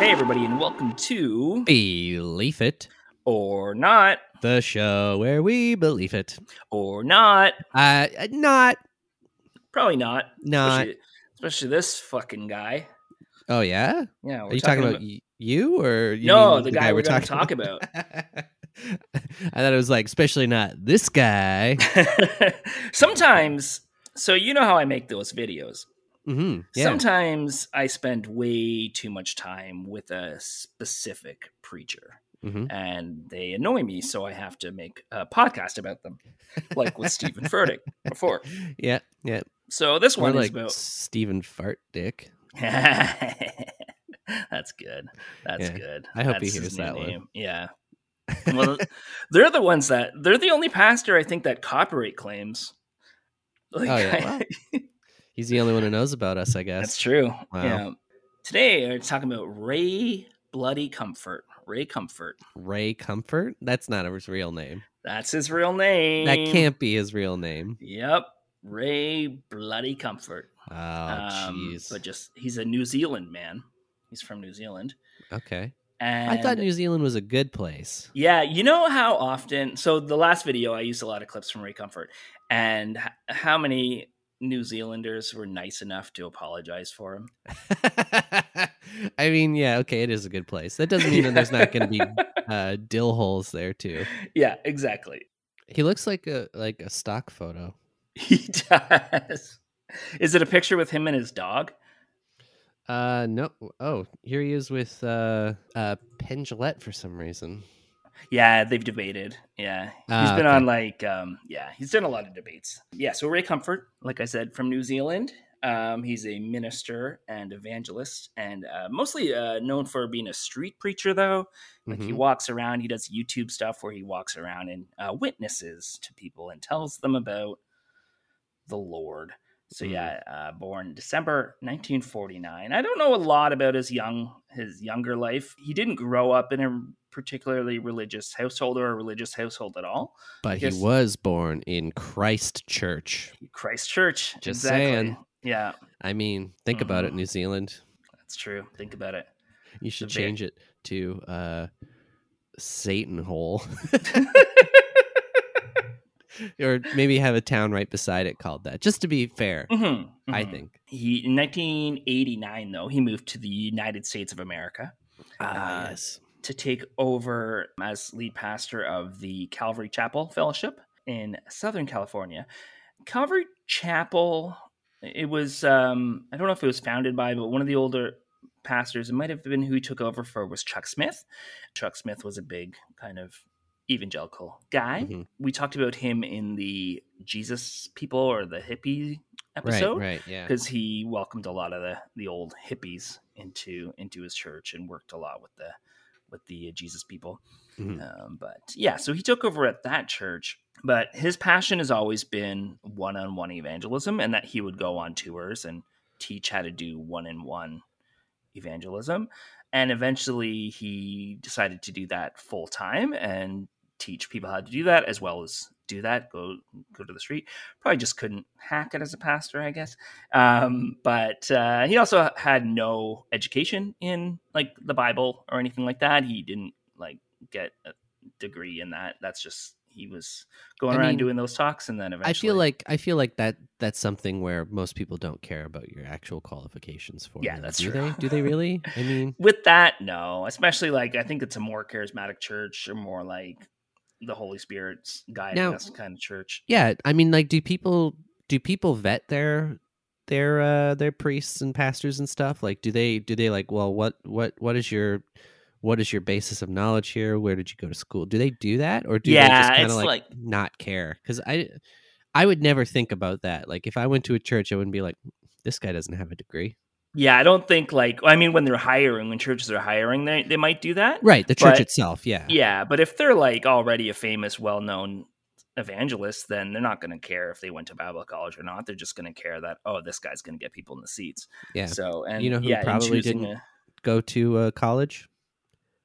Hey, everybody, and welcome to Believe It or Not, the show where we believe it or not. Uh, not. Probably not. Not. Especially, especially this fucking guy. Oh yeah. Yeah. Are you talking, about, about, you or you no the, guy, guy, we're going to talking talk about? I thought it was like, especially not this guy. Sometimes, so you know how I make those videos. Mm-hmm. Yeah. Sometimes I spend way too much time with a specific preacher. Mm-hmm. And they annoy me, so I have to make a podcast about them, like with Stephen Furtick before. Yeah, yeah. So this one More is about Stephen Fart Dick. That's good. That's Yeah. good. I hope That's he hears that one. Yeah. Well, they're the ones that they're the only pastor I think that copyright claims. Like, Oh, yeah. Well, He's the only one who knows about us, I guess. That's true. Wow. Yeah. Today we're talking about Ray Bloody Comfort. Ray Comfort. Ray Comfort. That's not his real name. That's his real name. That can't be his real name. Yep. Ray Bloody Comfort. Oh, Um, jeez. but just he's a New Zealand man. He's from New Zealand. okay. And I thought New Zealand was a good place. Yeah, you know how often. So the last video, I used a lot of clips from Ray Comfort, and how many New Zealanders were nice enough to apologize for him. I mean, yeah, okay, it is a good place. That doesn't mean that there's not going to be uh, dill holes there too. Yeah, exactly. He looks like a like a stock photo. He does. Is it a picture with him and his dog? Uh, no. Oh, here he is with uh, uh, Penn Jillette for some reason. Yeah, they've debated. Yeah, he's Ah, been okay. on like, um, yeah, he's done a lot of debates. Yeah, so Ray Comfort, like I said, from New Zealand. Um, he's a minister and evangelist, and uh, mostly uh, known for being a street preacher. Though, like he Mhm. walks around, he does YouTube stuff where he walks around and uh, witnesses to people and tells them about the Lord. So Mm. yeah, uh, born December 1949. I don't know a lot about his young his younger life. He didn't grow up in a particularly religious household or a religious household at all. But he was born in Christchurch. Christ Church. Just exactly. saying. Yeah, I mean, think about it, Mhm. New Zealand. that's true. Think about it. You should The va- change it to uh, Satan Hole, or maybe have a town right beside it called that, just to be fair. Mhm, I mhm. think. He in 1989 though he moved to the United States of America. Ah, Uh, yes. To take over as lead pastor of the Calvary Chapel Fellowship in Southern California. Calvary Chapel, it was, um, I don't know if it was founded by, but one of the older pastors, it might have been who he took over for, was Chuck Smith. Chuck Smith was a big kind of evangelical guy. Mhm. We talked about him in the Jesus people or the hippie Right, episode right, yeah. because he welcomed a lot of the the old hippies into into his church and worked a lot with the with the Jesus people. Mhm. Um, but yeah, so he took over at that church. But his passion has always been one on one evangelism, and that he would go on tours and teach how to do one on one evangelism. And eventually, he decided to do that full time and teach people how to do that as well as do that go go to the street probably just couldn't hack it as a pastor i guess um, but uh, he also had no education in like the bible or anything like that he didn't like get a degree in that that's just he was going I around mean, doing those talks and then eventually I feel like I feel like that that's something where most people don't care about your actual qualifications for. Yeah, them, that's do true. they? Do they really? I mean, with that no especially like i think it's a more charismatic church or more like the holy spirit's guiding Now- us kind of church yeah. I mean, like, do people do people vet their their uh their priests and pastors and stuff? Like, do they do they like? Well, what what what is your what is your basis of knowledge here? Where did you go to school? Do they do that, or do they just kind of like, like- not care? Because I I would never think about that. Like, if I went to a church, I wouldn't be like, this guy doesn't have a degree. Yeah, I don't think like I mean when they're hiring, when churches are hiring, they they might do that. Right, the church But- itself, yeah. Yeah, but if they're like already a famous, well-known evangelist, then they're not going to care if they went to Bible college or not. They're just going to care that oh, this guy's going to get people in the seats. Yeah. So and You know who yeah, probably didn't- a- Go to uh, college?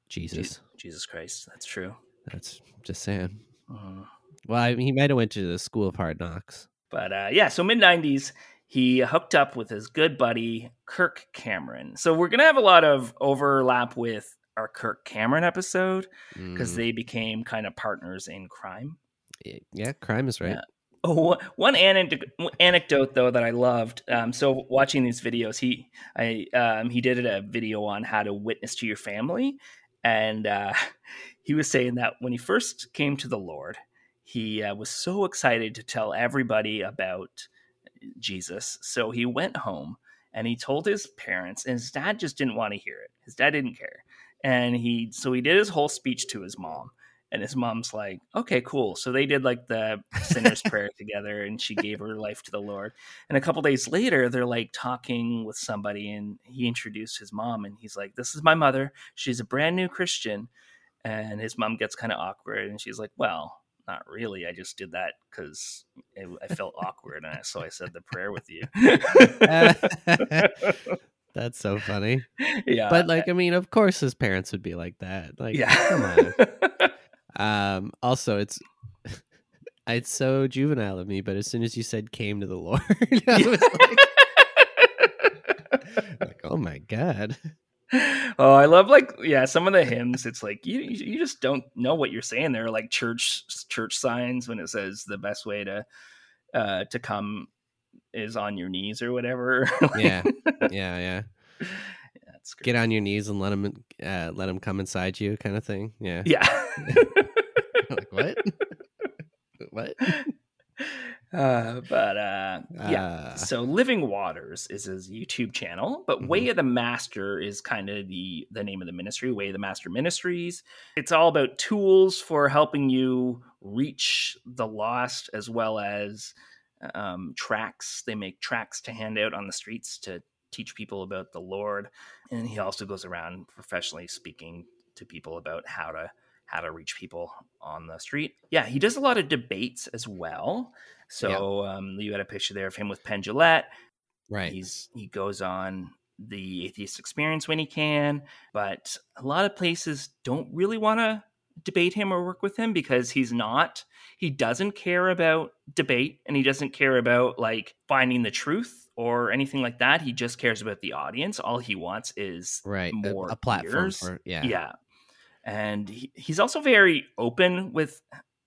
Je- Jesus. Jesus Christ, that's true. That's just saying. Mhm. Well, I mean, he might have went to the school of hard knocks. But uh, yeah, so mid '90s, he hooked up with his good buddy Kirk Cameron. So we're gonna have a lot of overlap with our Kirk Cameron episode because Mm, they became kind of partners in crime. yeah, crime is right. Yeah. Oh, one anecdote, anecdote though that I loved. Um, so watching these videos, he I um, he did a video on how to witness to your family, and uh, he was saying that when he first came to the Lord, he uh, was so excited to tell everybody about Jesus. So he went home and he told his parents, and his dad just didn't want to hear it. His dad didn't care, and he so he did his whole speech to his mom. And his mom's like, okay, cool. So they did like the sinner's prayer together, and she gave her life to the Lord. And a couple days later, they're like talking with somebody, and he introduced his mom, and he's like, "This is my mother. She's a brand new Christian." And his mom gets kind of awkward, and she's like, "Well, not really. I just did that because I felt awkward, and I, so I said the prayer with you." That's so funny. yeah, But like, I mean, of course, his parents would be like that. Like, yeah, come on. Um, also, it's it's so juvenile of me, but as soon as you said "came to the Lord," I was like, like, "Oh my god!" Oh, I love like yeah, some of the hymns. It's like you you just don't know what you're saying. There are like church church signs when it says the best way to uh to come is on your knees or whatever. Yeah, yeah, yeah. That's great. Get on your knees and let him uh, let him come inside you, kind of thing. Yeah. Yeah. like what? what? Uh, but uh, yeah. Uh, So Living Waters is his YouTube channel, but Mhm. Way of the Master is kind of the the name of the ministry, Way of the Master Ministries. It's all about tools for helping you reach the lost as well as um, tracts. They make tracts to hand out on the streets to teach people about the Lord, and he also goes around professionally speaking to people about how to how to reach people on the street. Yeah, he does a lot of debates as well. So um, you had a picture there of him with Penn Jillette. right. He's he goes on the atheist experience when he can, but a lot of places don't really want to debate him or work with him because he's not. He doesn't care about debate and he doesn't care about like finding the truth or anything like that. He just cares about the audience. All he wants is right. More a, platform for yeah. yeah. And he, he's also very open with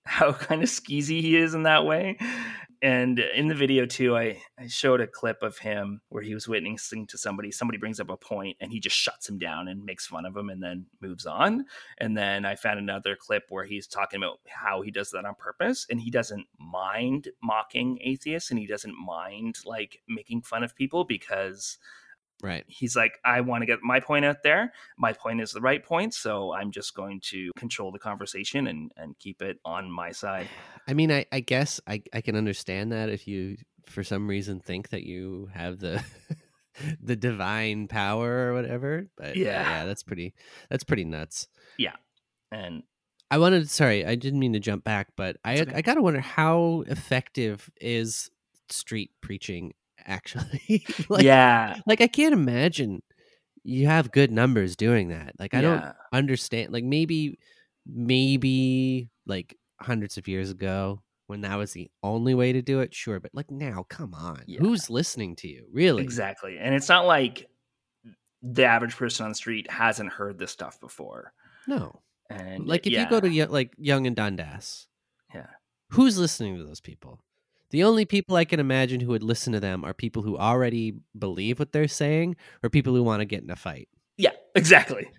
how kind of skeezy he is in that way. And in the video too, I, I showed a clip of him where he was witnessing to somebody. Somebody brings up a point and he just shuts him down and makes fun of him and then moves on. And then I found another clip where he's talking about how he does that on purpose and he doesn't mind mocking atheists and he doesn't mind like making fun of people because Right. he's like, I want to get my point out there. My point is the right point, so I'm just going to control the conversation and and keep it on my side. I mean, I, I guess I, I can understand that if you, for some reason, think that you have the the divine power or whatever. But Yeah. yeah, that's pretty that's pretty nuts. Yeah and I wanted, sorry, I didn't mean to jump back, but I okay. I gotta wonder how effective is street preaching actually? like, yeah, like I can't imagine you have good numbers doing that. Like I don't understand like maybe maybe like hundreds of years ago when that was the only way to do it sure but like now come on Yeah. who's listening to you really exactly. And it's not like the average person on the street hasn't heard this stuff before. no And like if yeah, you go to like Yonge and Dundas yeah, who's listening to those people the only people i can imagine who would listen to them are people who already believe what they're saying or people who want to get in a fight yeah, exactly.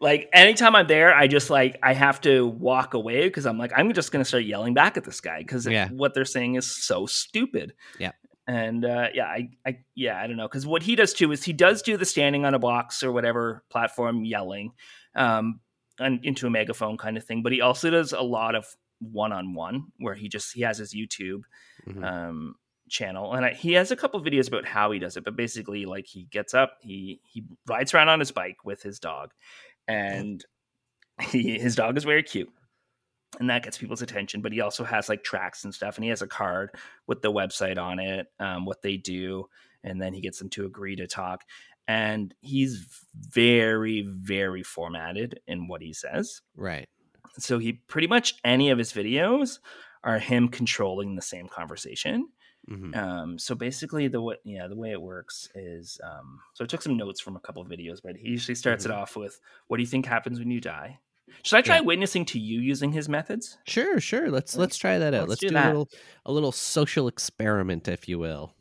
Like anytime I'm there, I just like I have to walk away because I'm like I'm just gonna start yelling back at this guy because Yeah. what they're saying is so stupid. Yeah. And uh, yeah, I, I yeah, I don't know because what he does too is he does do the standing on a box or whatever platform yelling, um, and into a megaphone kind of thing. But he also does a lot of one on one where he just he has his YouTube Mhm. um, channel, and I, he has a couple videos about how he does it. But basically, like he gets up, he he rides around on his bike with his dog, and he, his dog is very cute and that gets people's attention but he also has like tracts and stuff and he has a card with the website on it um, what they do and then he gets them to agree to talk and he's very very formatted in what he says Right. So he pretty much any of his videos are him controlling the same conversation hmm um, so basically, the way yeah the way it works is um, so I took some notes from a couple of videos, but he usually starts Mhm. it off with, "What do you think happens when you die?" Should I try Yeah. witnessing to you using his methods? Sure, sure. Let's let's try that out. Let's Let's, do do, that. a little a little social experiment, if you will.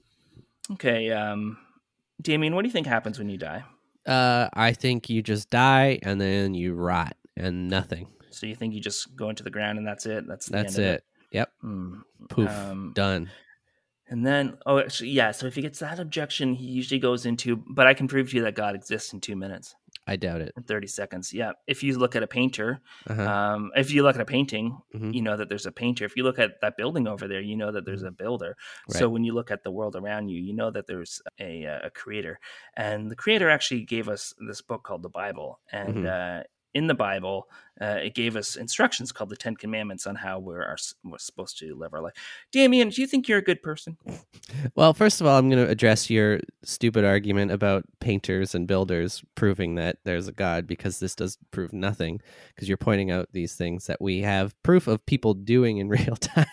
Okay, um, Damien, what do you think happens when you die? Uh, I think you just die and then you rot and nothing. So you think you just go into the ground and that's it? That's the That's end of it. Yep. Hmm. Poof. Um, Done. And then, oh, actually, yeah. So if he gets that objection, he usually goes into, but I can prove to you that God exists in two minutes, I doubt it. in thirty seconds. Yeah. If you look at a painter, Uh-huh. Um, if you look at a painting, Mhm. you know that there's a painter. If you look at that building over there, you know that there's a builder. So when you look at the world around you, you know that there's a, uh, a creator. And the creator actually gave us this book called the Bible. And uh, in the Bible, uh, it gave us instructions called the Ten Commandments on how we're, our, we're supposed to live our life. Damien, do you think you're a good person? Well, first of all, I'm going to address your stupid argument about painters and builders proving that there's a God because this does prove nothing because you're pointing out these things that we have proof of people doing in real time.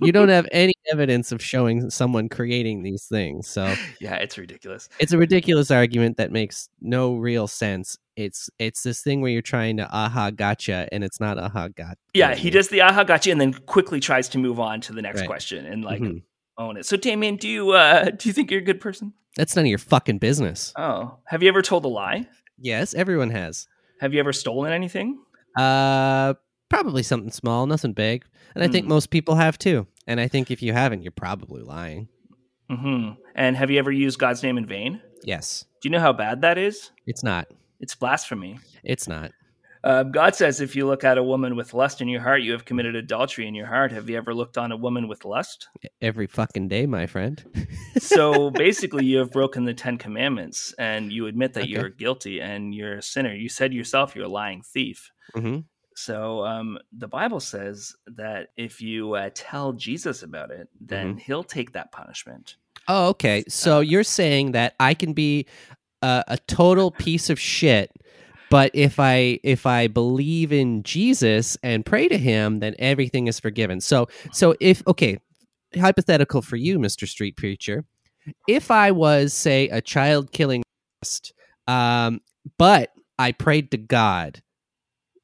you don't have any evidence of showing someone creating these things. So Yeah, it's ridiculous. it's a ridiculous argument that makes no real sense. It's it's this thing where you're trying to aha gotcha and it's not aha gotcha. Yeah, he does the aha gotcha and then quickly tries to move on to the next Right. question and like Mhm. own it. So Damien, do you uh, do you think you're a good person? That's none of your fucking business. Oh, have you ever told a lie? Yes, everyone has. Have you ever stolen anything? Uh, probably something small, nothing big. And I think Hmm. most people have too. And I think if you haven't, you're probably lying. hmm And have you ever used God's name in vain? Yes, Do you know how bad that is? it's not. It's blasphemy. It's not. Uh, God says, if you look at a woman with lust in your heart, you have committed adultery in your heart. Have you ever looked on a woman with lust? Every fucking day, my friend. So basically, you have broken the Ten Commandments and you admit that Okay. you're guilty and you're a sinner. You said yourself you're a lying thief. hmm So um, the Bible says that if you uh, tell Jesus about it, then he'll take that punishment. Oh, okay. So Uh, you're saying that I can be a, a total piece of shit, but if I if I believe in Jesus and pray to Him, then everything is forgiven. So so if okay, hypothetical for you, Mister Street Preacher, if I was say a child killing, um, but I prayed to God,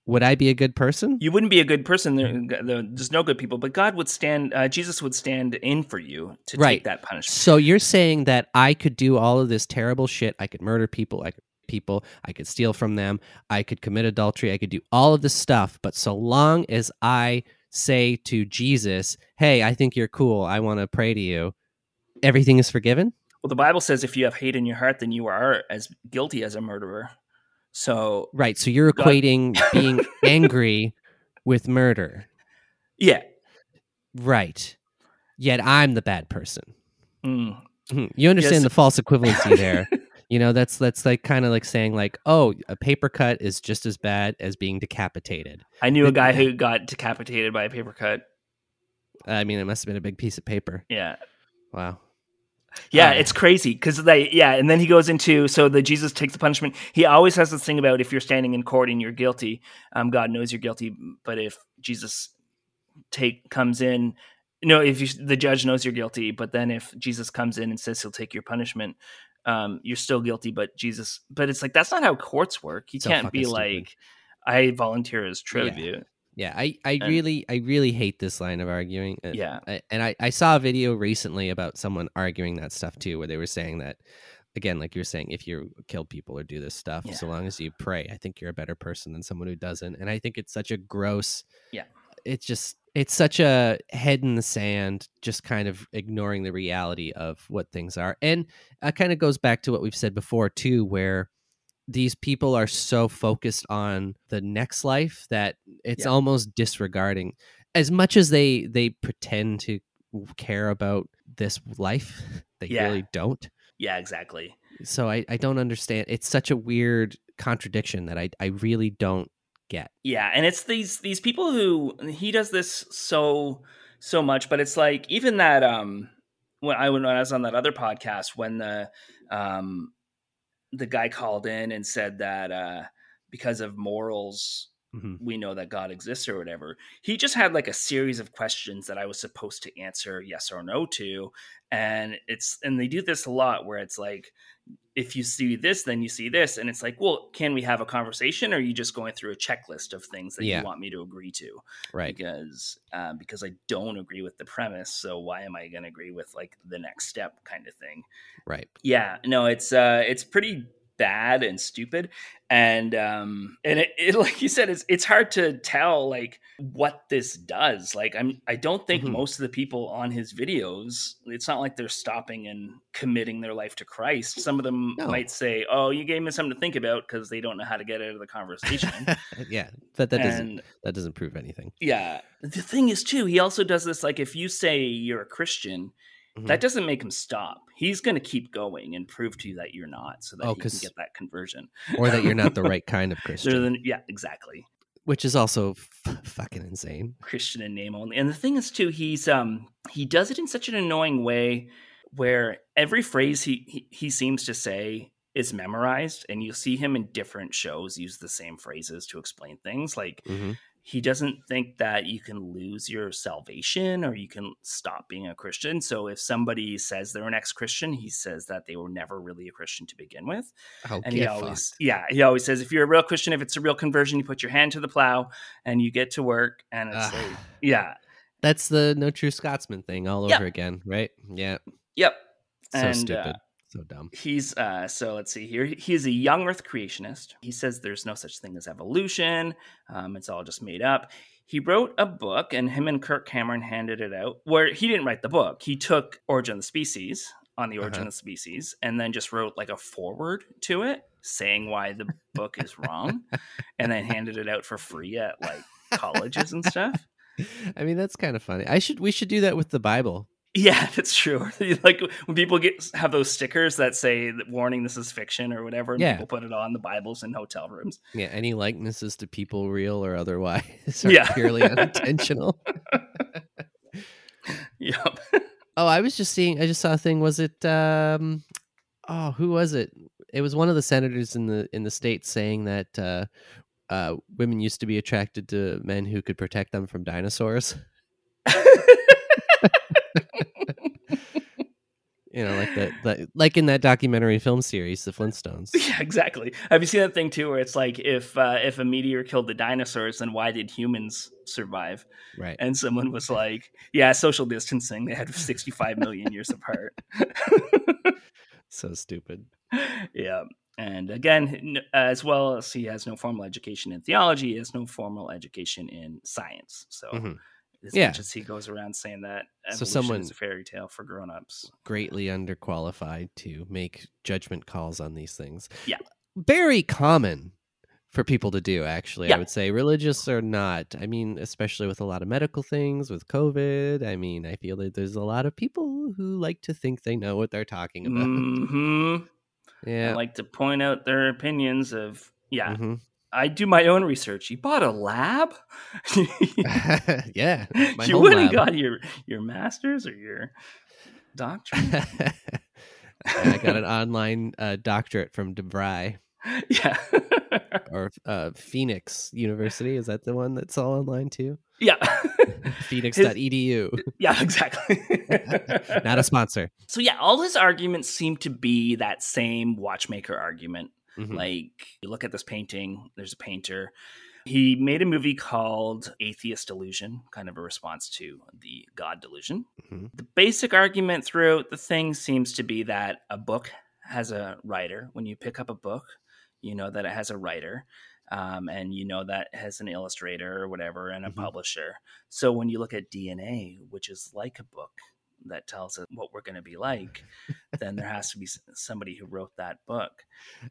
would I be a good person? You wouldn't be a good person. There, there- there's no good people, but God would stand. Uh, Jesus would stand in for you to Right. take that punishment. So you're saying that I could do all of this terrible shit. I could murder people. I could people. I could steal from them. I could commit adultery. I could do all of this stuff. But so long as I say to Jesus, "Hey, I think you're cool. I want to pray to you," everything is forgiven. Well, the Bible says if you have hate in your heart, then you are as guilty as a murderer. So Right. So you're equating being angry with murder. yeah, Right. Yet I'm the bad person. Mm. Mhm. You understand Yes. the false equivalency there. you know, that's that's like kind of like saying like, oh, a paper cut is just as bad as being decapitated. I knew a guy who got decapitated by a paper cut. I mean, it must have been a big piece of paper. Yeah, Wow. Yeah, Oh. it's crazy because they yeah, and then he goes into so the Jesus takes the punishment. He always has this thing about if you're standing in court and you're guilty, um, God knows you're guilty, but if Jesus take comes in. No, if you, the judge knows you're guilty, but then if Jesus comes in and says he'll take your punishment, um, you're still guilty. But Jesus, but it's like that's not how courts work. You So can't be stupid. like, I volunteer as tribute. Yeah, I, I And- really I really hate this line of arguing. Uh, Yeah. I, and I, I saw a video recently about someone arguing that stuff too, where they were saying that again, like you were saying, if you kill people or do this stuff, Yeah. so long as you pray, I think you're a better person than someone who doesn't. And I think it's such a gross Yeah. It's just it's such a head in the sand, just kind of ignoring the reality of what things are. And it kind of goes back to what we've said before too, where these people are so focused on the next life that it's Yeah. almost disregarding as much as they they pretend to care about this life. They Yeah. really don't. Yeah, exactly. So I, I don't understand. It's such a weird contradiction that I, I really don't get. Yeah, and it's these these people who he does this so so much, but it's like even that um when I when I was on that other podcast when the um the guy called in and said that uh because of morals Mhm. we know that God exists or whatever. He just had like a series of questions that I was supposed to answer yes or no to. And it's and they do this a lot where it's like if you see this, then you see this. And it's like, well, can we have a conversation? Or are you just going through a checklist of things that Yeah. you want me to agree to? Right. Because um, because I don't agree with the premise. So why am I gonna agree with like the next step kind of thing? Right. Yeah, no, it's uh it's pretty bad and stupid. And um and it, it like you said, it's it's hard to tell like what this does. Like I'm I don't think Mhm. most of the people on his videos, it's not like they're stopping and committing their life to Christ. Some of them No. might say, Oh, you gave me something to think about because they don't know how to get out of the conversation. yeah. But that doesn't that doesn't prove anything. yeah. The thing is too, he also does this like if you say you're a Christian, Mhm. that doesn't make him stop. He's going to keep going and prove to you that you're not, so that Oh, he can get that conversion. or that you're not the right kind of Christian, yeah, exactly. which is also f- fucking insane. Christian in name only. And the thing is too, he's um he does it in such an annoying way where every phrase he he, he seems to say is memorized, and you'll see him in different shows use the same phrases to explain things. Like hmm he doesn't think that you can lose your salvation or you can stop being a Christian. So if somebody says they're an ex-Christian, he says that they were never really a Christian to begin with. Oh, And he always, fucked. yeah, he always says if you're a real Christian, if it's a real conversion, you put your hand to the plow and you get to work. And it's Ugh. like, yeah, That's the no true Scotsman thing all over again, right? Yeah. yep. So And, stupid. uh, so dumb. He's uh so let's see here. He's a young earth creationist. He says there's no such thing as evolution. Um, it's all just made up. He wrote a book and him and Kirk Cameron handed it out where he didn't write the book. He took Origin of the Species on the Origin Uh-huh. of the Species and then just wrote like a foreword to it saying why the book is wrong and then handed it out for free at like colleges and stuff. I mean, that's kind of funny. I should we should do that with the Bible. Yeah, that's true. like when people get have those stickers that say warning this is fiction or whatever, and Yeah. people put it on the Bibles in hotel rooms. Yeah, any likenesses to people, real or otherwise, are Yeah. purely unintentional. Yep. Oh, I was just seeing. I just saw a thing. Was it? um Oh, who was it? It was one of the senators in the in the state saying that uh, uh, women used to be attracted to men who could protect them from dinosaurs. You know, like that, that, like in that documentary film series, The Flintstones. yeah, exactly. Have you seen that thing too, where it's like if uh, if a meteor killed the dinosaurs, then why did humans survive? Right. And someone was like, "Yeah, social distancing. They had 65 million years apart." So stupid. yeah. And again, as well as he has no formal education in theology, he has no formal education in science. So, Mhm. As Yeah. much as he goes around saying that So someone- is a fairy tale for grown-ups, Greatly underqualified to make judgment calls on these things. Yeah. Very common for people to do, actually, Yeah. I would say, religious or not. I mean, especially with a lot of medical things, with COVID. I mean, I feel that there's a lot of people who like to think they know what they're talking about. hmm I Yeah. like to point out their opinions of, yeah, Mhm. I do my own research. You bought a lab? yeah. You home went and lab. got your your master's or your doctorate? I got an online uh, doctorate from DeVry yeah. or uh, Phoenix University. Is that the one that's all online too? yeah. Phoenix.edu. yeah, exactly. Not a sponsor. so yeah, all his arguments seem to be that same watchmaker argument. Mhm. Like you look at this painting, there's a painter. He made a movie called Atheist Delusion, kind of a response to the God delusion. Mhm. The basic argument throughout the thing seems to be that a book has a writer. When you pick up a book, you know that it has a writer. Um, and you know that has an illustrator or whatever and a Mhm. publisher. So when you look at DNA, which is like a book that tells us what we're going to be like, then there has to be somebody who wrote that book.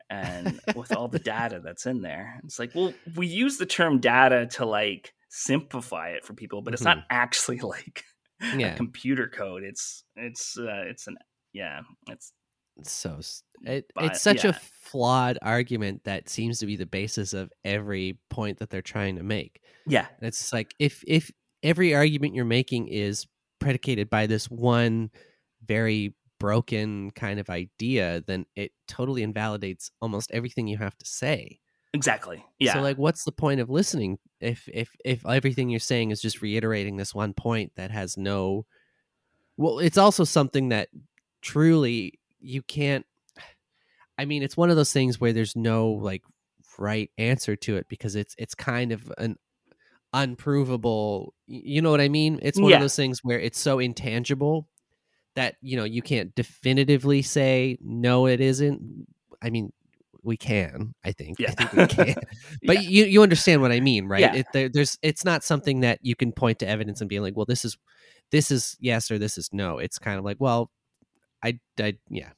And with all the data that's in there, it's like, well, we use the term data to like simplify it for people, but it's not actually like Yeah. computer code. It's it's uh, it's an yeah. It's so it, But, it's such yeah. a flawed argument that seems to be the basis of every point that they're trying to make. yeah And it's like if if every argument you're making is predicated by this one very broken kind of idea, then it totally invalidates almost everything you have to say. exactly yeah So like what's the point of listening if if if everything you're saying is just reiterating this one point that has no well it's also something that truly you can't I mean it's one of those things where there's no like right answer to it because it's it's kind of an unprovable you know what I mean? It's one Yeah. of those things where it's so intangible that you know you can't definitively say no it isn't. I mean we can, I think. Yeah. I think we can. But Yeah. you you understand what I mean, right? Yeah. It, there, there's it's not something that you can point to evidence and be like, well, this is this is yes or this is no. It's kind of like, well, I, I yeah,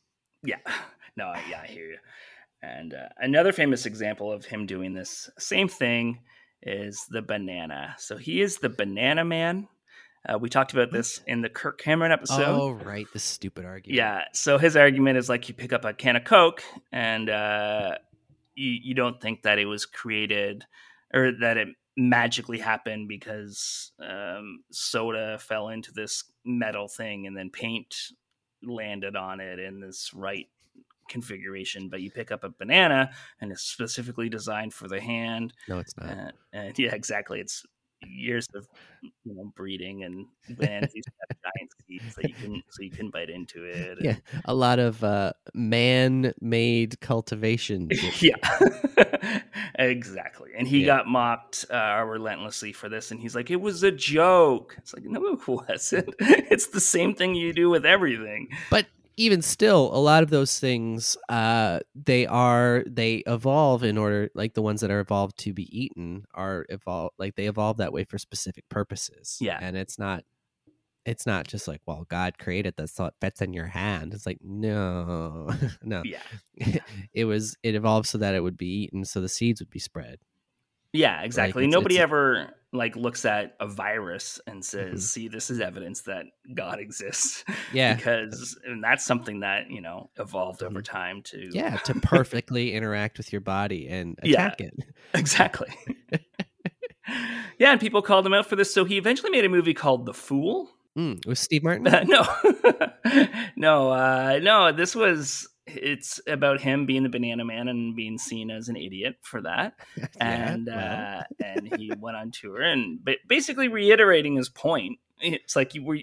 Yeah. No, I- yeah, I hear you. And uh, another famous example of him doing this same thing is the banana. So he is the banana man. Uh, we talked about this in the Kirk Cameron episode. oh right, the stupid argument. Yeah. So his argument is like you pick up a can of Coke and uh, you, you don't think that it was created or that it magically happened because um, soda fell into this metal thing and then paint landed on it in this right configuration. But you pick up a banana and it's specifically designed for the hand. no, it's not. Uh, and yeah, exactly. It's years of you know breeding and bananas used to have giant seeds that you can so you can bite into it. Yeah, a lot of uh, man-made cultivation. yeah, exactly. And he Yeah. got mocked uh, relentlessly for this, and he's like, "It was a joke." It's like, no, it wasn't. It's the same thing you do with everything. but even still a lot of those things uh they are they evolve in order like the ones that are evolved to be eaten are evolved like they evolve that way for specific purposes. Yeah. and it's not it's not just like well god created this so it fits in your hand. It's like no no. Yeah, it was it evolved so that it would be eaten so the seeds would be spread yeah, exactly. it's- Nobody it's- ever like looks at a virus and says, Mhm. "See, this is evidence that God exists." yeah because and that's something that you know evolved over time to Mm-hmm. yeah to perfectly interact with your body and Yeah. attack it exactly yeah and people called him out for this so he eventually made a movie called the fool mm, with steve martin no no uh no this was it's about him being the banana man and being seen as an idiot for that. Yeah, and uh and he went on tour and ba- basically reiterating his point. It's like you were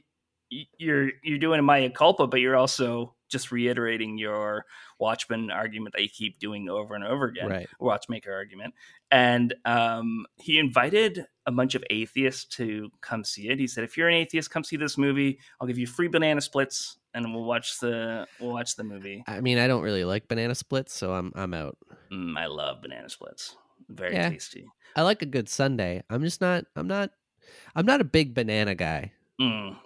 you're you're doing a mea culpa but you're also just reiterating your watchman argument that you keep doing over and over again right watchmaker argument and um, he invited a bunch of atheists to come see it he said if you're an atheist come see this movie i'll give you free banana splits and we'll watch the we'll watch the movie I mean, I don't really like banana splits, so I'm I'm out. mm, i love banana splits very Yeah. tasty I like a good sundae. I'm just not. I'm not. I'm not a big banana guy. mm.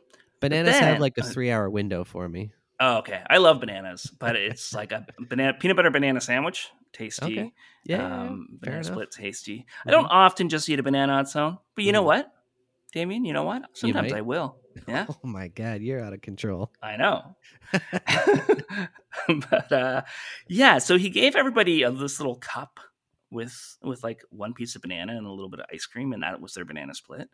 Bananas then- have like a three hour window for me. oh, okay i love bananas but it's like a banana peanut butter banana sandwich tasty Okay. Yeah, um, banana split tasty i don't often just eat a banana on its own but you know Mhm. what damien you know what sometimes i will yeah Oh my god, you're out of control. I know. but uh yeah, so he gave everybody a, this little cup with with like one piece of banana and a little bit of ice cream and that was their banana split.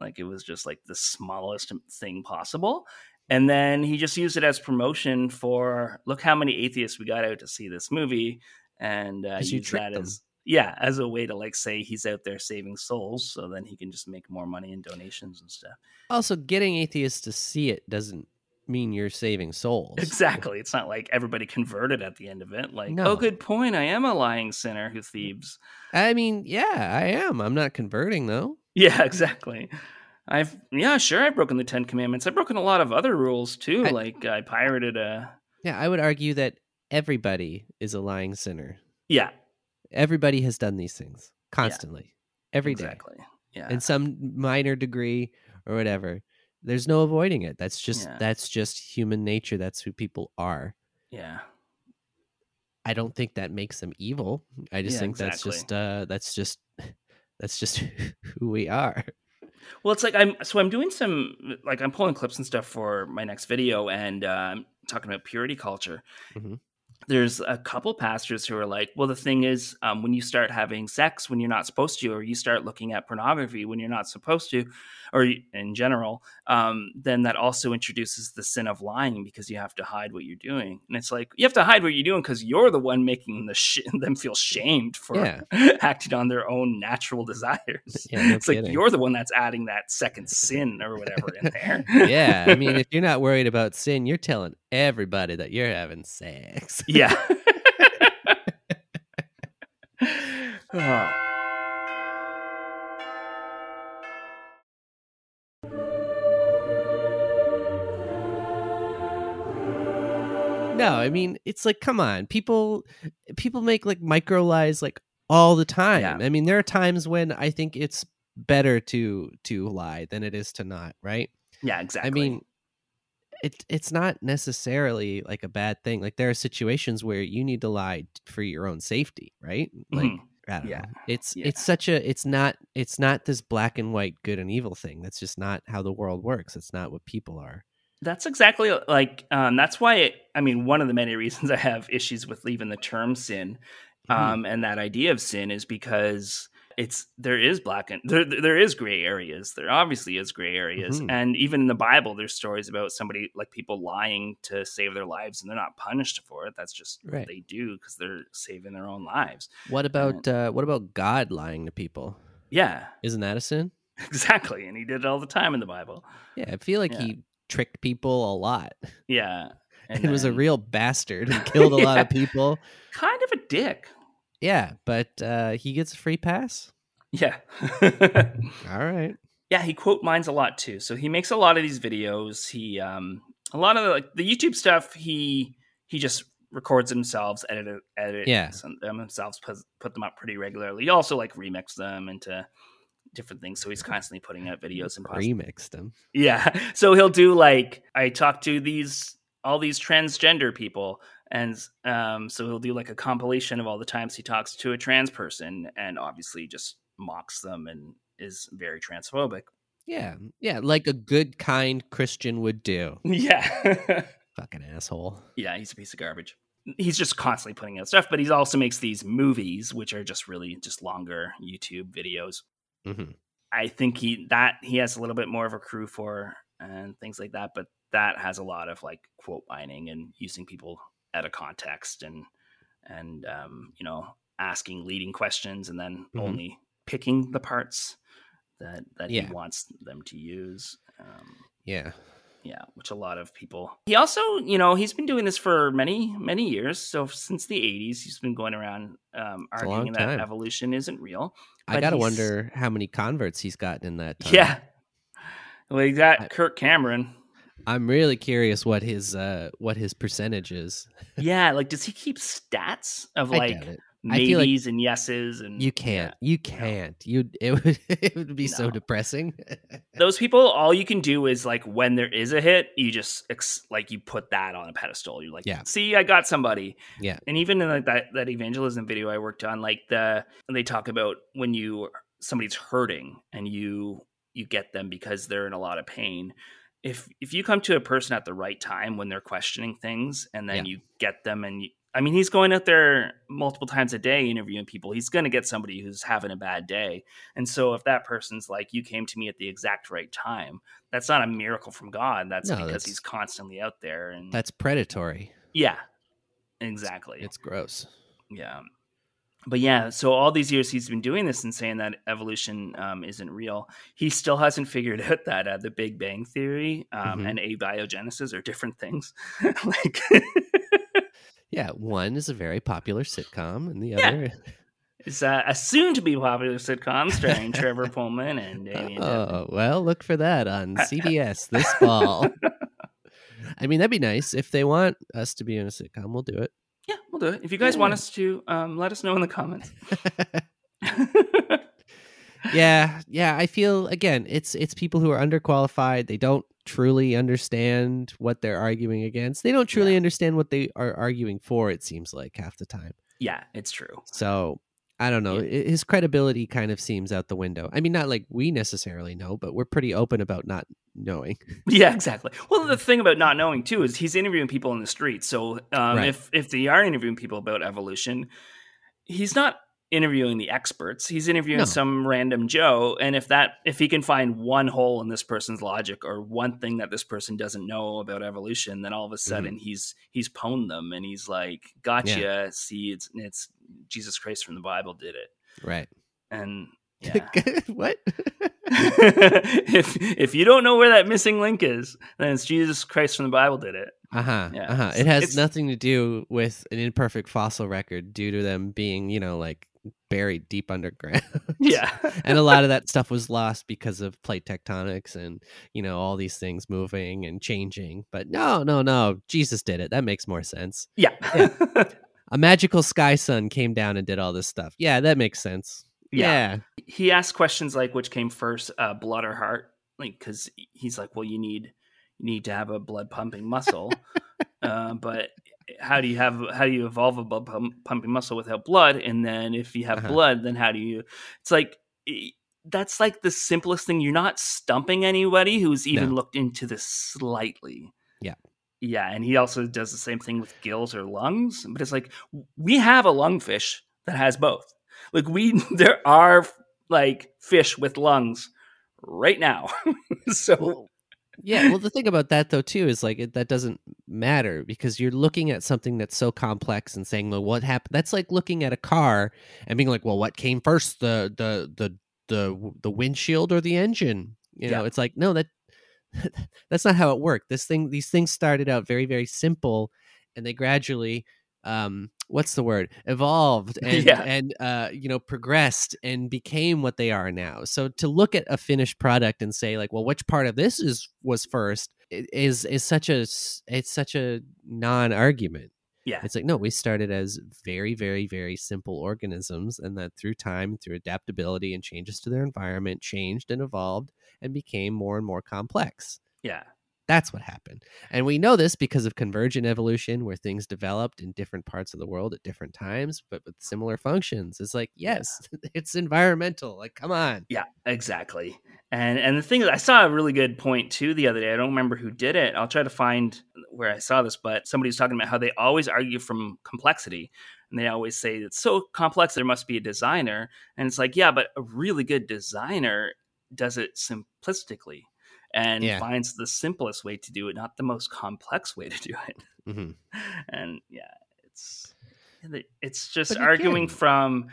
Like it was just like the smallest thing possible. And then he just used it as promotion for look how many atheists we got out to see this movie and uh 'Cause you used tricked that them. as yeah, as a way to like say he's out there saving souls so then he can just make more money in donations and stuff. Also, getting atheists to see it doesn't mean you're saving souls. Exactly. It's not like everybody converted at the end of it. Like, No. oh, good point. I am a lying sinner who thieves. I mean, yeah, I am. I'm not converting though. Yeah, exactly. I've yeah, sure. I've broken the Ten Commandments. I've broken a lot of other rules too. I- like I pirated a Yeah, I would argue that everybody is a lying sinner. yeah, Everybody has done these things constantly, every day. exactly. Yeah, in some minor degree or whatever. There's no avoiding it. That's just Yeah. that's just human nature. That's who people are. yeah, I don't think that makes them evil. I just Yeah, think that's just uh that's just that's just who we are. Well, it's like I'm so I'm doing some like I'm pulling clips and stuff for my next video, and uh, I'm talking about purity culture. Mhm. There's a couple pastors who are like, well, the thing is, um, when you start having sex when you're not supposed to, or you start looking at pornography when you're not supposed to, or in general, um, then that also introduces the sin of lying because you have to hide what you're doing. And it's like you have to hide what you're doing because you're the one making the sh- them feel shamed for Yeah. acting on their own natural desires. Yeah, no it's like you're the one that's adding that second sin or whatever in there. yeah, I mean, if you're not worried about sin, you're telling everybody that you're having sex. yeah. Oh. No, I mean, it's like, come on, people, people make like micro lies like all the time. Yeah. I mean, there are times when I think it's better to to lie than it is to not, right? Yeah, exactly. I mean, it it's not necessarily like a bad thing. Like there are situations where you need to lie for your own safety, right? Like Mhm. Don't Yeah. know. It's Yeah. it's such a it's not it's not this black and white good and evil thing. That's just not how the world works. It's not what people are. That's exactly like um, that's why it, I mean one of the many reasons I have issues with leaving the term sin Mhm. um, and that idea of sin is because it's there is black and there there is gray areas. There obviously is gray areas, Mhm. and even in the Bible, there's stories about somebody like people lying to save their lives, and they're not punished for it. That's just Right. what they do because they're saving their own lives. What about uh, what about God lying to people? Yeah, Isn't that a sin? exactly, and he did it all the time in the Bible. Yeah, I feel like Yeah. he tricked people a lot. Yeah, And he was a real bastard and killed a lot of people. kind of a dick. Yeah, but uh, he gets a free pass. Yeah. All right. yeah he quote mines a lot too so he makes a lot of these videos he um a lot of the, like the youtube stuff he he just records himself edit it edit Yeah. them himself put, put them up pretty regularly he also like remix them into different things so he's constantly putting out videos and remix them. yeah so he'll do like i talk to these all these transgender people and um so he'll do like a compilation of all the times he talks to a trans person and obviously just mocks them and is very transphobic Yeah, yeah, like a good, kind Christian would do. Yeah. Fucking asshole. yeah, he's a piece of garbage. He's just constantly putting out stuff, but he also makes these movies, which are just really just longer YouTube videos. hmm I think he that he has a little bit more of a crew for and things like that, but that has a lot of like quote mining and using people out of context and and um, you know asking leading questions and then Mhm. only picking the parts that that Yeah. he wants them to use. Um, Yeah. yeah which a lot of people he also you know he's been doing this for many many years so since the 80s he's been going around um It's a long arguing that time. evolution isn't real I gotta he's- wonder how many converts he's gotten in that time. yeah like that I- kirk cameron I'm really curious what his uh what his percentage is. yeah like does he keep stats of like doubt it. I feel like maybes and yeses and You can't. You can't. You it would it would be so depressing. those people all you can do is like when there is a hit you just ex- like you put that on a pedestal you're like Yeah. see i got somebody Yeah. and even in like that that evangelism video i worked on like the they talk about when you somebody's hurting and you you get them because they're in a lot of pain if if you come to a person at the right time when they're questioning things and then Yeah. you get them and you, I mean, he's going out there multiple times a day interviewing people. He's going to get somebody who's having a bad day. And so if that person's like, you came to me at the exact right time, that's not a miracle from God. That's No, because that's- he's constantly out there. And That's predatory. yeah, exactly. It's gross. yeah. But yeah, so all these years he's been doing this and saying that evolution um, isn't real. He still hasn't figured out that uh, the Big Bang Theory um, Mhm. and abiogenesis are different things. like, Yeah, one is a very popular sitcom, and the Yeah. other. it's uh, a soon to be popular sitcom starring Trevor Poelman and Damien Oh well, look for that on CBS this fall. I mean, that'd be nice if they want us to be in a sitcom. We'll do it. Yeah, we'll do it. If you guys want us to, um, let us know in the comments. yeah, yeah. I feel again, it's it's people who are underqualified. They don't truly understand what they're arguing against. They don't truly Yeah. understand what they are arguing for. It seems like half the time. yeah, it's true. So I don't know. Yeah. His credibility kind of seems out the window. I mean, not like we necessarily know, but we're pretty open about not knowing. Yeah, exactly. Well, the thing about not knowing too is he's interviewing people in the street. So um, Right. if if they are interviewing people about evolution, he's not interviewing the experts. He's interviewing No. some random Joe, and if that if he can find one hole in this person's logic or one thing that this person doesn't know about evolution, then all of a Mm-hmm. sudden he's he's pwned them and he's like, "Gotcha! See, it's it's Jesus Christ from the Bible did it." Right. And yeah. what? if if you don't know where that missing link is, then it's Jesus Christ from the Bible did it. Uh huh. Yeah, Uh huh. It has it's- nothing to do with an imperfect fossil record due to them being, you know, like buried deep underground. Yeah. and a lot of that stuff was lost because of plate tectonics and you know all these things moving and changing. But no, no, no. Jesus did it. That makes more sense. yeah. A magical sky son came down and did all this stuff. Yeah, that makes sense. Yeah. Yeah. he asked questions like which came first, uh, blood or heart? Like because he's like, well, you need you need to have a blood pumping muscle, uh, but how do you have how do you evolve a blood pump, pumping muscle without blood? And then if you have Uh-huh. blood, then how do you? It's like that's like the simplest thing. You're not stumping anybody who's even No. looked into this slightly. Yeah. Yeah, and he also does the same thing with gills or lungs. But it's like we have a lungfish that has both. Like we, there are like fish with lungs right now. so Yeah, well, the thing about that though too is like it, that doesn't matter because you're looking at something that's so complex and saying, "Well, what happened?" That's like looking at a car and being like, "Well, what came first, the the the the the windshield or the engine?" You know, Yeah. it's like no, that that's not how it worked. This thing, these things started out very very simple, and they gradually, um, what's the word, evolved and Yeah. and uh, you know progressed and became what they are now. So to look at a finished product and say like, well, which part of this is was first is is such a it's such a non-argument. yeah, It's like no, we started as very very very simple organisms, and that through time, through adaptability and changes to their environment, changed and evolved and became more and more complex. yeah, That's what happened. And we know this because of convergent evolution, where things developed in different parts of the world at different times, but with similar functions. It's like, yes, it's environmental. Like, come on. yeah, exactly. And and the thing is, I saw a really good point too the other day. I don't remember who did it. I'll try to find where I saw this, but somebody was talking about how they always argue from complexity. And they always say it's so complex there must be a designer. And it's like, yeah, but a really good designer does it simplistically and Yeah. finds the simplest way to do it, not the most complex way to do it. hmm and yeah it's it's just arguing again- from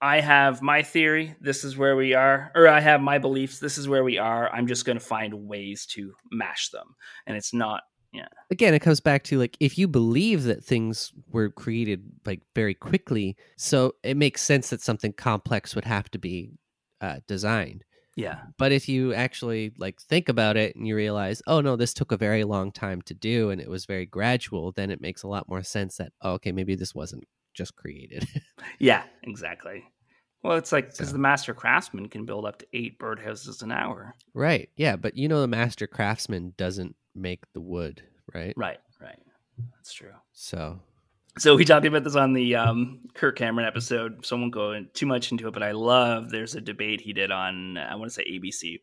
i have my theory this is where we are or i have my beliefs this is where we are i'm just going to find ways to mash them and it's not yeah. Again, it comes back to like if you believe that things were created like very quickly, so it makes sense that something complex would have to be uh, designed. Yeah But if you actually like think about it and you realize, oh no, this took a very long time to do and it was very gradual, then it makes a lot more sense that oh, okay, maybe this wasn't just created. yeah exactly well it's like because So- the master craftsman can build up to eight birdhouses an hour right. Yeah, but you know the master craftsman doesn't make the wood, right? right right that's true So So we talked about this on the um, Kirk Cameron episode, so I won't go in too much into it. But I love there's a debate he did on I want to say ABC,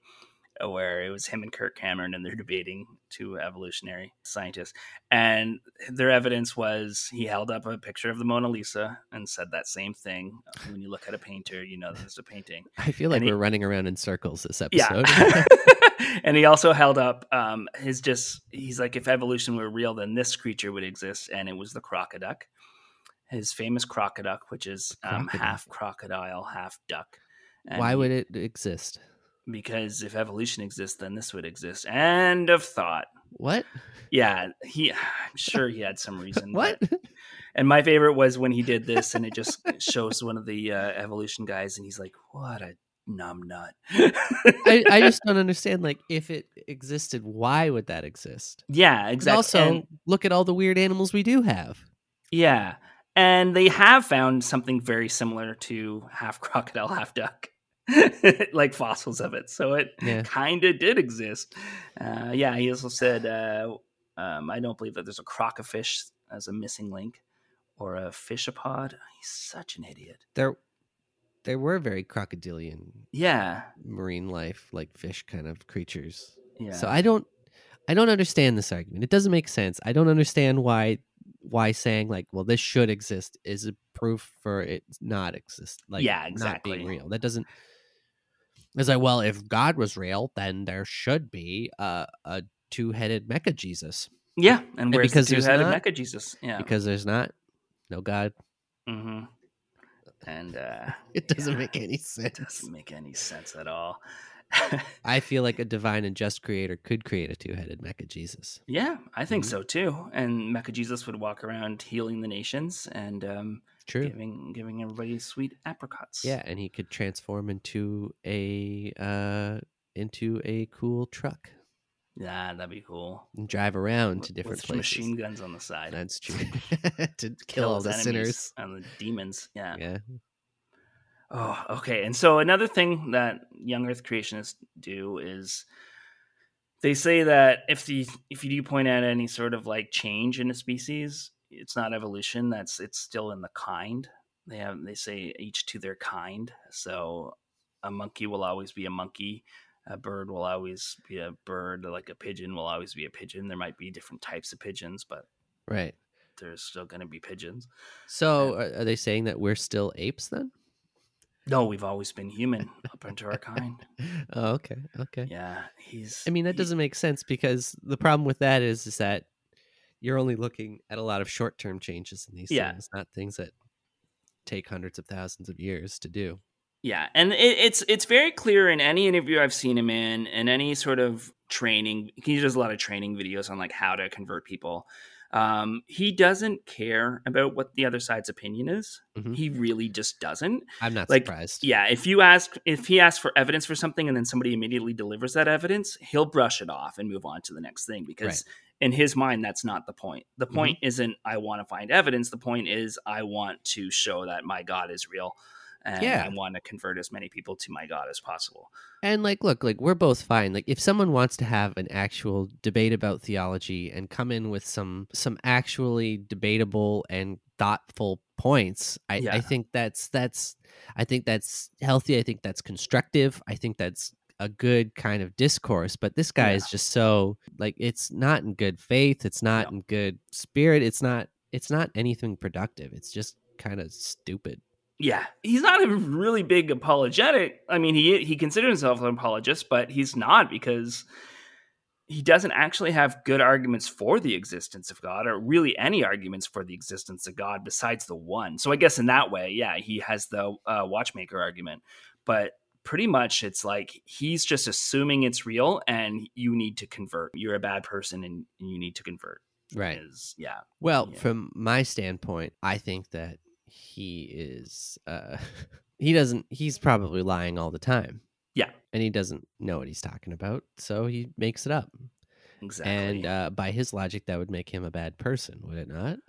where it was him and Kirk Cameron, and they're debating two evolutionary scientists, and their evidence was he held up a picture of the Mona Lisa and said that same thing. When you look at a painter, you know there's a painting. I feel like And we're running around in circles this Yeah. and he also held up um, his just, he's like, if evolution were real, then this creature would exist. And it was the crocoduck, his famous crocoduck, which is um, Crocoduck. half crocodile, half duck. And Why would it exist? Because if evolution exists, then this would exist. End of thought. What? Yeah, he. I'm sure he had some reason. What? but- and my favorite was when he did this, and it just shows one of the uh, evolution guys, and he's like, "What a numb nut." I, I just don't understand. Like, if it existed, why would that exist? yeah, And exactly. Also, And- look at all the weird animals we do have. Yeah. And they have found something very similar to half crocodile, half duck, like fossils of it. So it Yeah. kind of did exist. Uh, yeah, he also said, uh, um, I don't believe that there's a crocofish as a missing link or a fishapod. He's such an idiot. There, there were very crocodilian Yeah, marine life, like fish kind of creatures. yeah. So I don't I don't understand this argument. It doesn't make sense. I don't understand why why saying like, well, this should exist is a proof for it not exist. Like Yeah, not exactly. being real. That doesn't it's like, well, if God was real, then there should be a, a two headed mecha Jesus. yeah, and where's because the there's two-headed not- mecha Jesus? Yeah, Because there's not no God. hmm and uh, It doesn't yeah, make any it sense. doesn't make any sense at all. I feel like a divine and just creator could create a two headed mecha Jesus. yeah, I think Mhm. so too. And Mecha Jesus would walk around healing the nations and um, True. giving giving everybody sweet apricots. Yeah, and he could transform into a uh into a cool truck yeah, that'd be cool. and drive around to different places. machine guns on the side. That's true. to kill all the sinners. and the demons. Yeah. Yeah. Oh, okay. And so another thing that young Earth creationists do is they say that if the if you do point out any sort of like change in a species, it's not evolution. That's it's still in the kind. They have they say each to their kind. So a monkey will always be a monkey. A bird will always be a bird. Like a pigeon will always be a pigeon. There might be different types of pigeons, but Right. there's still going to be pigeons. So are, are they saying that we're still apes then? No, we've always been human up into our kind. Oh, okay. Okay. Yeah, he's. I mean that he- doesn't make sense because the problem with that is is that you're only looking at a lot of short term changes in these Yeah. things, not things that take hundreds of thousands of years to do. Yeah, and it, it's it's very clear in any interview I've seen him in, and any sort of training. He does a lot of training videos on like how to convert people. Um, he doesn't care about what the other side's opinion is. Mhm. He really just doesn't. I'm not Like, surprised. Yeah, if you ask, if he asks for evidence for something, and then somebody immediately delivers that evidence, he'll brush it off and move on to the next thing because in his mind, that's not the point. The Mm-hmm. point isn't I want to find evidence. The point is I want to show that my God is real, and Yeah. I want to convert as many people to my God as possible. And like, look, like we're both fine. Like, if someone wants to have an actual debate about theology and come in with some some actually debatable and thoughtful points, I, Yeah. I think that's that's I think that's healthy. I think that's constructive. I think that's a good kind of discourse. But this guy Yeah. is just so like it's not in good faith. It's not No. in good spirit. It's not. It's not anything productive. It's just kind of stupid. Yeah, he's not a really big apologetic. I mean, he he considers himself an apologist, but he's not because he doesn't actually have good arguments for the existence of God, or really any arguments for the existence of God besides the one. So I guess in that way, yeah, he has the uh, watchmaker argument, but pretty much it's like he's just assuming it's real, and you need to convert. You're a bad person, and you need to convert. Right. Is yeah, Well, Yeah. from my standpoint, I think that he is uh he doesn't he's probably lying all the time. Yeah. And he doesn't know what he's talking about, so he makes it up. exactly. And uh by his logic that would make him a bad person, would it not?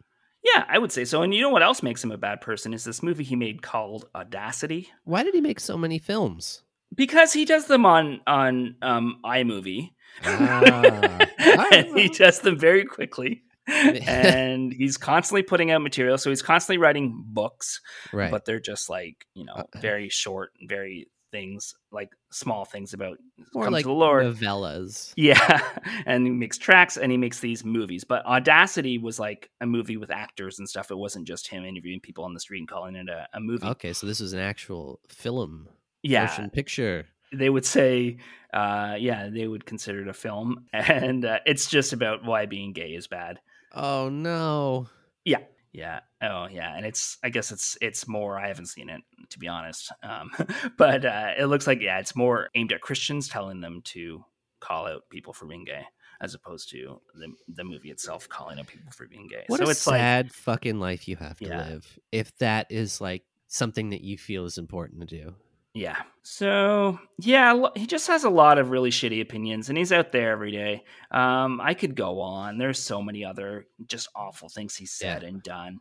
Yeah, I would say so. And you know what else makes him a bad person is this movie he made called Audacity. Why did he make so many films? Because he does them on on um, iMovie, Ah. and he does them very quickly. and he's constantly putting out material, so he's constantly writing books, Right. but they're just like you know Uh, very short, very things like small things about More come like to the Lord. novellas. Yeah, and he makes tracts and he makes these movies. But Audacity was like a movie with actors and stuff. It wasn't just him interviewing people on the street and calling it a, a movie. Okay, so this was an actual film. yeah, Motion picture. they would say, uh, yeah, they would consider it a film, and uh, it's just about why being gay is bad. Oh no. Yeah. Yeah. Oh, yeah. And it's, I guess it's, it's more. I haven't seen it to be honest, um, but uh, it looks like yeah, it's more aimed at Christians, telling them to call out people for being gay, as opposed to the the movie itself calling out people for being gay. What so a it's like sad fucking life you have to Yeah. live if that is like something that you feel is important to do. Yeah. So yeah, he just has a lot of really shitty opinions, and he's out there every day. Um, I could go on. There's so many other just awful things he's said and done,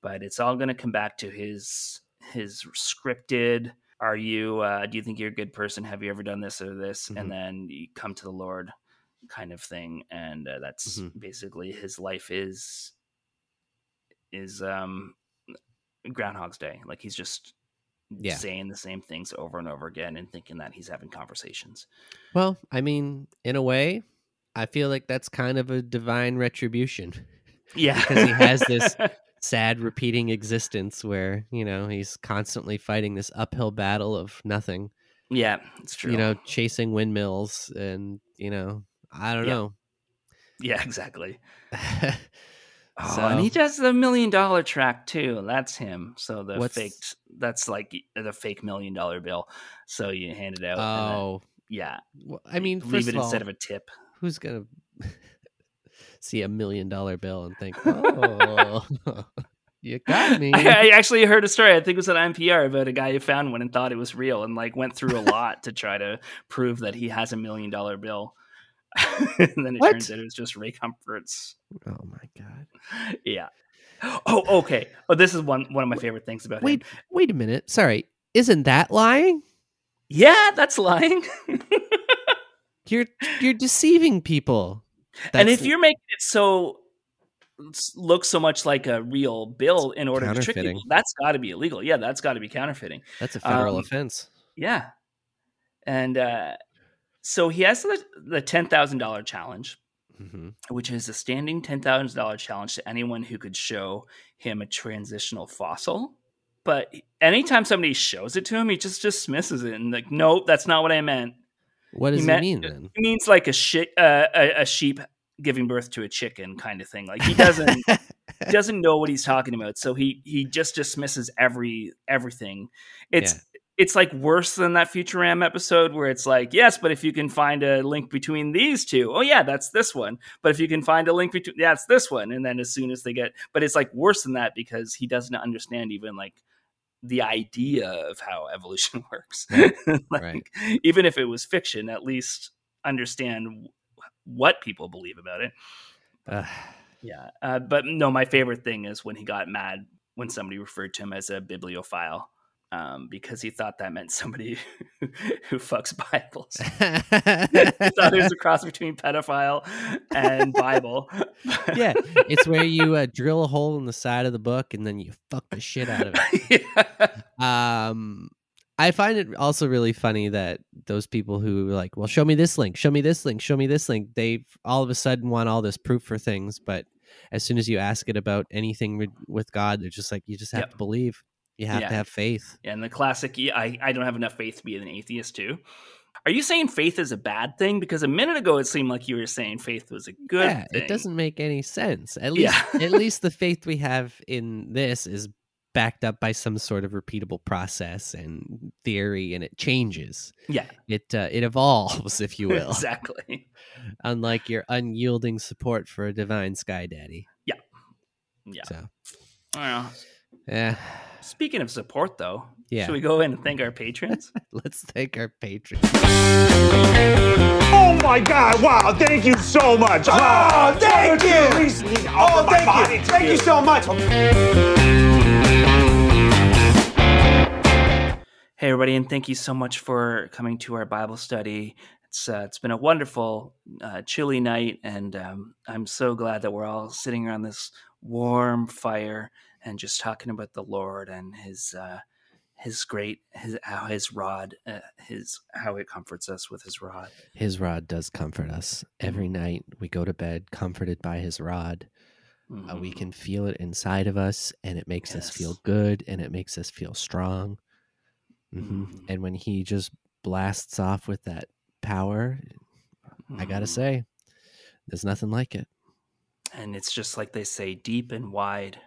but it's all going to come back to his his scripted. Are you? Uh, do you think you're a good person? Have you ever done this or this? Mhm. And then you come to the Lord, kind of thing. And uh, that's Mhm. basically his life is is um Groundhog's Day. Like he's just Yeah. saying the same things over and over again and thinking that he's having conversations. Well, I mean, in a way, I feel like that's kind of a divine retribution Yeah, because he has this sad repeating existence where, you know, he's constantly fighting this uphill battle of nothing, yeah, it's true. you know, chasing windmills and, you know, I don't Yeah. know. yeah, exactly. Oh, So- and he um, does the million dollar tract too. That's him. So the What's- faked that's like the fake million dollar bill. So you hand it out. and then- oh, yeah. well, I mean, leave first it of all, instead of a tip. who's gonna see a million dollar bill and think, "Oh, you got me"? I, I actually heard a story. I think it was on NPR about a guy who found one and thought it was real and like went through a lot to try to prove that he has a million dollar bill. and then it What? turns out it was just Ray Comfort's. oh my god! Yeah. Oh, okay. Oh, this is one one of my favorite things about Wait, him. wait a minute. Sorry, isn't that lying? Yeah, that's lying. You're you're deceiving people. and That's- if you're making it so s- look so much like a real bill in order to trick people, that's got to be illegal. Yeah, that's got to be counterfeiting. that's a federal um, offense. Yeah. And uh, so he has the, the $10,000 challenge, hmm which is a standing $10,000 challenge to anyone who could show him a transitional fossil. But anytime somebody shows it to him, he just dismisses it and like, nope, that's not what I meant. What does He it meant- mean then? It means like a shit, uh, a, a sheep giving birth to a chicken kind of thing. Like he doesn't he doesn't know what he's talking about, so he he just dismisses every everything. It's it's like worse than that Futurama episode where it's like, yes, but if you can find a link between these two, oh yeah, that's this one. But if you can find a link between, yeah, it's this one. And then as soon as they get, but it's like worse than that because he doesn't understand even like the idea of how evolution works. like, Right. Even if it was fiction, at least understand what people believe about it. Yeah. Uh, but no, my favorite thing is when he got mad when somebody referred to him as a bibliophile um, because he thought that meant somebody who fucks Bibles. he thought it was a cross between pedophile and Bible. yeah, it's where you uh, drill a hole in the side of the book and then you fuck the shit out of it. yeah. Um, I find it also really funny that those people who are like, well, show me this link, show me this link, show me this link, they all of a sudden want all this proof for things, but as soon as you ask it about anything with- with God, they're just like, you just have Yep. to believe, you have Yeah. to have faith. Yeah, And the classic, I, I don't have enough faith to be an atheist too. Are you saying faith is a bad thing? Because a minute ago it seemed like you were saying faith was a good yeah, thing. it doesn't make any sense. At least, Yeah. at least the faith we have in this is backed up by some sort of repeatable process and theory, and it changes. Yeah, It uh, it evolves, if you will. exactly. unlike your unyielding support for a divine sky daddy. Yeah. Yeah so, I don't know. Yeah, Speaking of support, though, Yeah. should we go in and thank our patrons? let's thank our patrons. Oh my God! Wow! Thank you so much. Oh, thank you. Oh, thank you. Thank you so much. Hey, everybody, and thank you so much for coming to our Bible study. It's uh, it's been a wonderful, uh, chilly night, and um, I'm so glad that we're all sitting around this warm fire and just talking about the Lord and His uh, His great His how His rod uh, His how it comforts us with His rod. His rod does comfort us. Every Mm-hmm. night we go to bed comforted by his rod. Uh, we Mhm. can feel it inside of us, and it makes us feel good and it makes us feel strong. hmm Mhm. And when he just blasts off with that power, I gotta Mhm. say, there's nothing like it. and it's just like they say, deep and wide.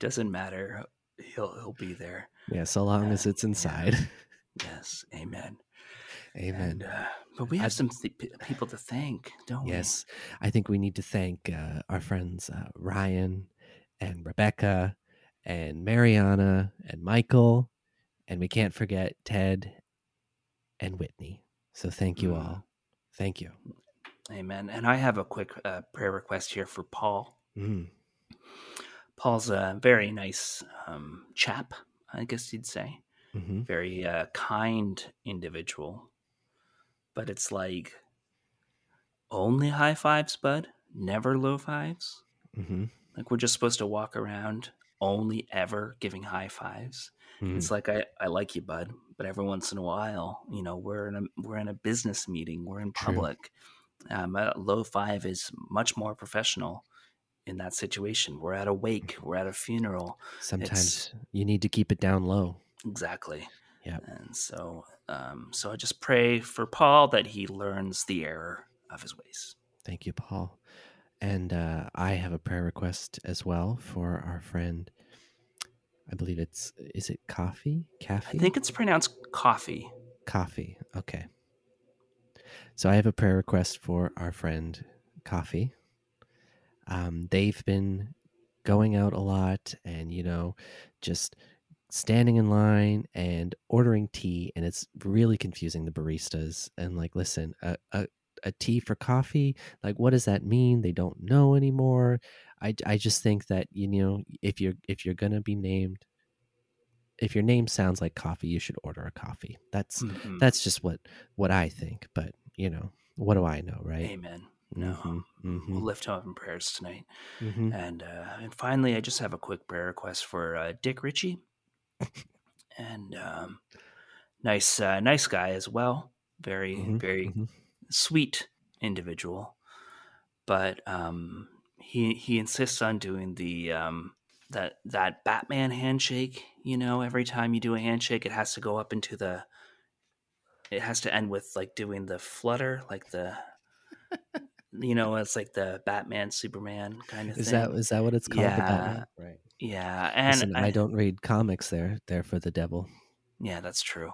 Doesn't matter. He'll he'll be there. Yeah, so long as it's inside. Yes, Amen. Amen. And, uh, but we have I'd- some th- people to thank, don't we? Yes, I think we need to thank uh, our friends uh, Ryan and Rebecca and Mariana and Michael, and we can't forget Ted and Whitney. So thank you Mm. all. Thank you. Amen. And I have a quick uh, prayer request here for Paul. Mm. Paul's a very nice um, chap, I guess you'd say. hmm Very uh, kind individual. But it's like only high fives, bud. Never low fives. hmm Like we're just supposed to walk around only ever giving high fives. Mhm. It's like I, I like you, bud, but every once in a while, you know, we're in a we're in a business meeting, we're in public. Um, a low five is much more professional in that situation. We're at a wake, we're at a funeral. Sometimes you need to keep it down low. Exactly. Yeah. And so, um, so I just pray for Paul that he learns the error of his ways. Thank you, Paul. And uh, I have a prayer request as well for our friend. I believe it's is it coffee? Caffey? I think it's pronounced coffee. coffee. Okay. So I have a prayer request for our friend Coffee. Um, they've been going out a lot and you know just standing in line and ordering tea and it's really confusing the baristas and like listen a, a, a tea for coffee like what does that mean they don't know anymore I, I just think that you know if you're if you're gonna be named if your name sounds like coffee you should order a coffee that's Mhm. that's just what what i think but you know what do i know right Amen. No, Mhm, we'll mhm, lift him up in prayers tonight. mhm. And uh, and finally, I just have a quick prayer request for uh, Dick Ritchie, and um, nice uh, nice guy as well. Very Mhm, very mhm. sweet individual, but um, he he insists on doing the um, that that Batman handshake. You know, every time you do a handshake, it has to go up into the. It has to end with like doing the flutter, like the. You know, it's like the Batman Superman kind of thing. is thing. that is that what it's called the Yeah. Right Yeah, and Listen, I, don't read comics there there for the devil Yeah, that's true.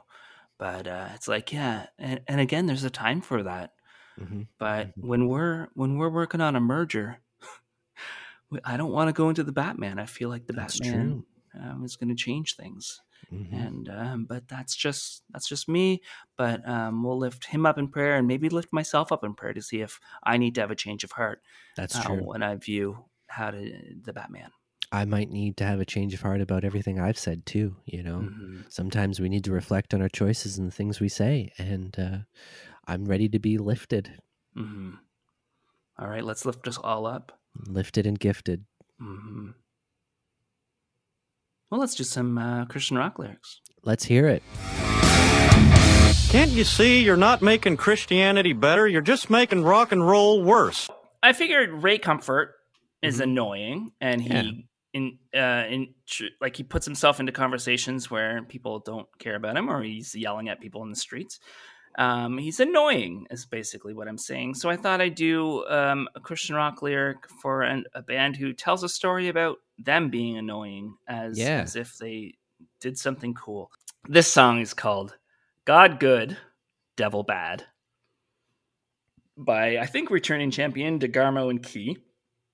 But uh, it's like, yeah, and, and again, there's a time for that. hmm But Mhm. when we're when we're working on a merger, I don't want to go into the Batman. I feel like the That's Batman um, is going to change things, hmm and um, but that's just that's just me. But um, we'll lift him up in prayer, and maybe lift myself up in prayer to see if I need to have a change of heart that's uh, true when I view how to the Batman. i might need to have a change of heart about everything i've said too you know Mhm. sometimes we need to reflect on our choices and the things we say and uh, i'm ready to be lifted Mhm. All right, let's lift us all up. lifted and gifted hmm Well, let's do some uh, Christian rock lyrics. let's hear it Can't you see you're not making Christianity better? You're just making rock and roll worse. I figured Ray Comfort is Mhm. annoying, and he Yeah. in uh in tr- like he puts himself into conversations where people don't care about him, or he's yelling at people in the streets. Um, he's annoying, is basically what I'm saying. So I thought I'd do um, a Christian rock lyric for an, a band who tells a story about them being annoying, as Yeah. as if they did something cool. This song is called "God Good, Devil Bad" by I think returning champion DeGarmo and Key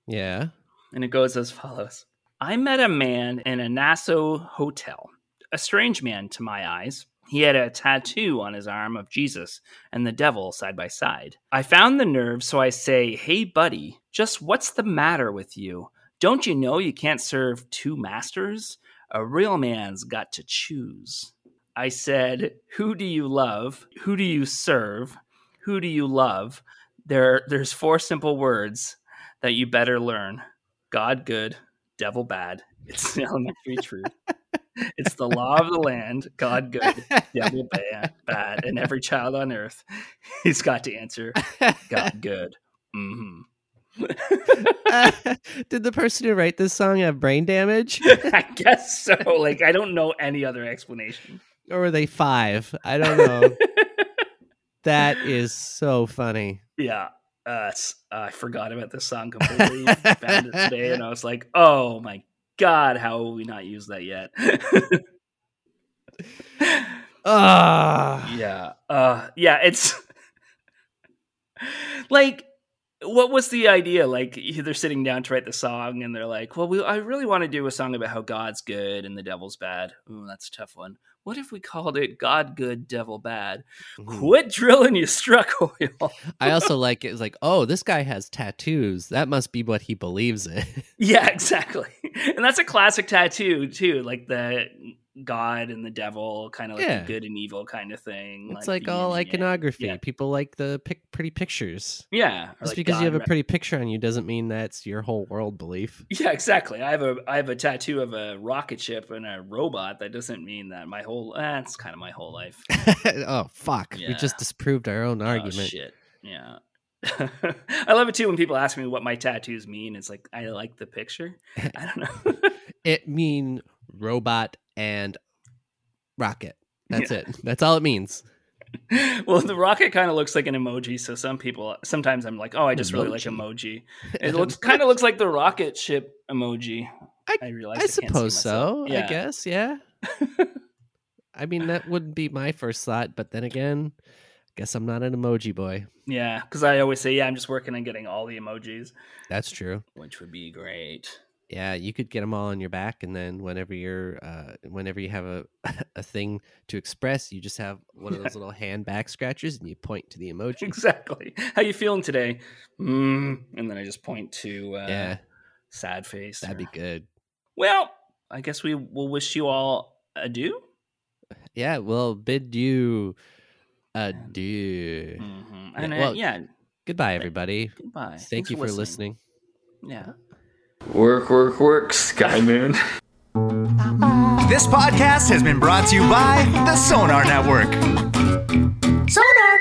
yeah and it goes as follows I met a man in a Nassau hotel, a strange man to my eyes. He had a tattoo on his arm of Jesus and the devil side by side. I found the nerve, so I say, Hey, buddy, just what's the matter with you? Don't you know you can't serve two masters? A real man's got to choose. I said, Who do you love? Who do you serve? Who do you love? There, there's four simple words that you better learn God good, devil bad. It's elementary truth. It's the law of the land, God good, devil bad, bad. And every child on earth, he's got to answer God good. hmm Did the person who wrote this song have brain damage? I guess so. Like, I don't know any other explanation. or were they five? I don't know. that is so funny. yeah. Uh, s- I forgot about this song completely. Found it today, and I was like, "Oh my god, how have we not used that yet?" Ah, yeah uh yeah it's like what was the idea? Like they're sitting down to write the song and they're like well we, i really want to do a song about how god's good and the devil's bad. Ooh, that's a tough one what if we called it god good devil bad quit drilling you struck oil I also like it. It's like, oh, this guy has tattoos. That must be what he believes in. yeah exactly and that's a classic tattoo too like the God and the devil, kind of like Yeah. good and evil kind of thing. It's like the all yin and yang. iconography. Yeah. People like the pic- pretty pictures. Yeah, Just like because you God have a pretty picture on you doesn't mean that's your whole world belief. Yeah, exactly. I have a I have a tattoo of a rocket ship and a robot. That doesn't mean that my whole that's kind of my whole life. oh fuck! We just disproved our own Oh argument. shit. Yeah. I love it too when people ask me what my tattoos mean. It's like I like the picture. I don't know. It mean robot and rocket. That's Yeah. it. That's all it means. well, the rocket kind of looks like an emoji, so some people sometimes I'm like, oh, I just really like Emoji. emoji. It looks kind of looks like the rocket ship emoji. I- realize I can't suppose so. I guess, yeah. I mean, that wouldn't be my first thought, but then again, I guess I'm not an emoji boy. Yeah, because I always say, yeah, I'm just working on getting all the emojis, That's true. which would be great. Yeah, you could get them all on your back, and then whenever you're, uh, whenever you have a a thing to express, you just have one of those little hand back scratchers, and you point to the emoji. Exactly. How you feeling today? Mm, and then I just point to uh, Yeah, sad face. that'd be good. Well, I guess we will wish you all adieu. Yeah, we'll bid you adieu. Mhm. Yeah, And uh, well, yeah, Goodbye, everybody. goodbye. Thank Thanks you for listening. Yeah. Work, work, work, Sky Moon. This podcast has been brought to you by the Sonar Network. Sonar!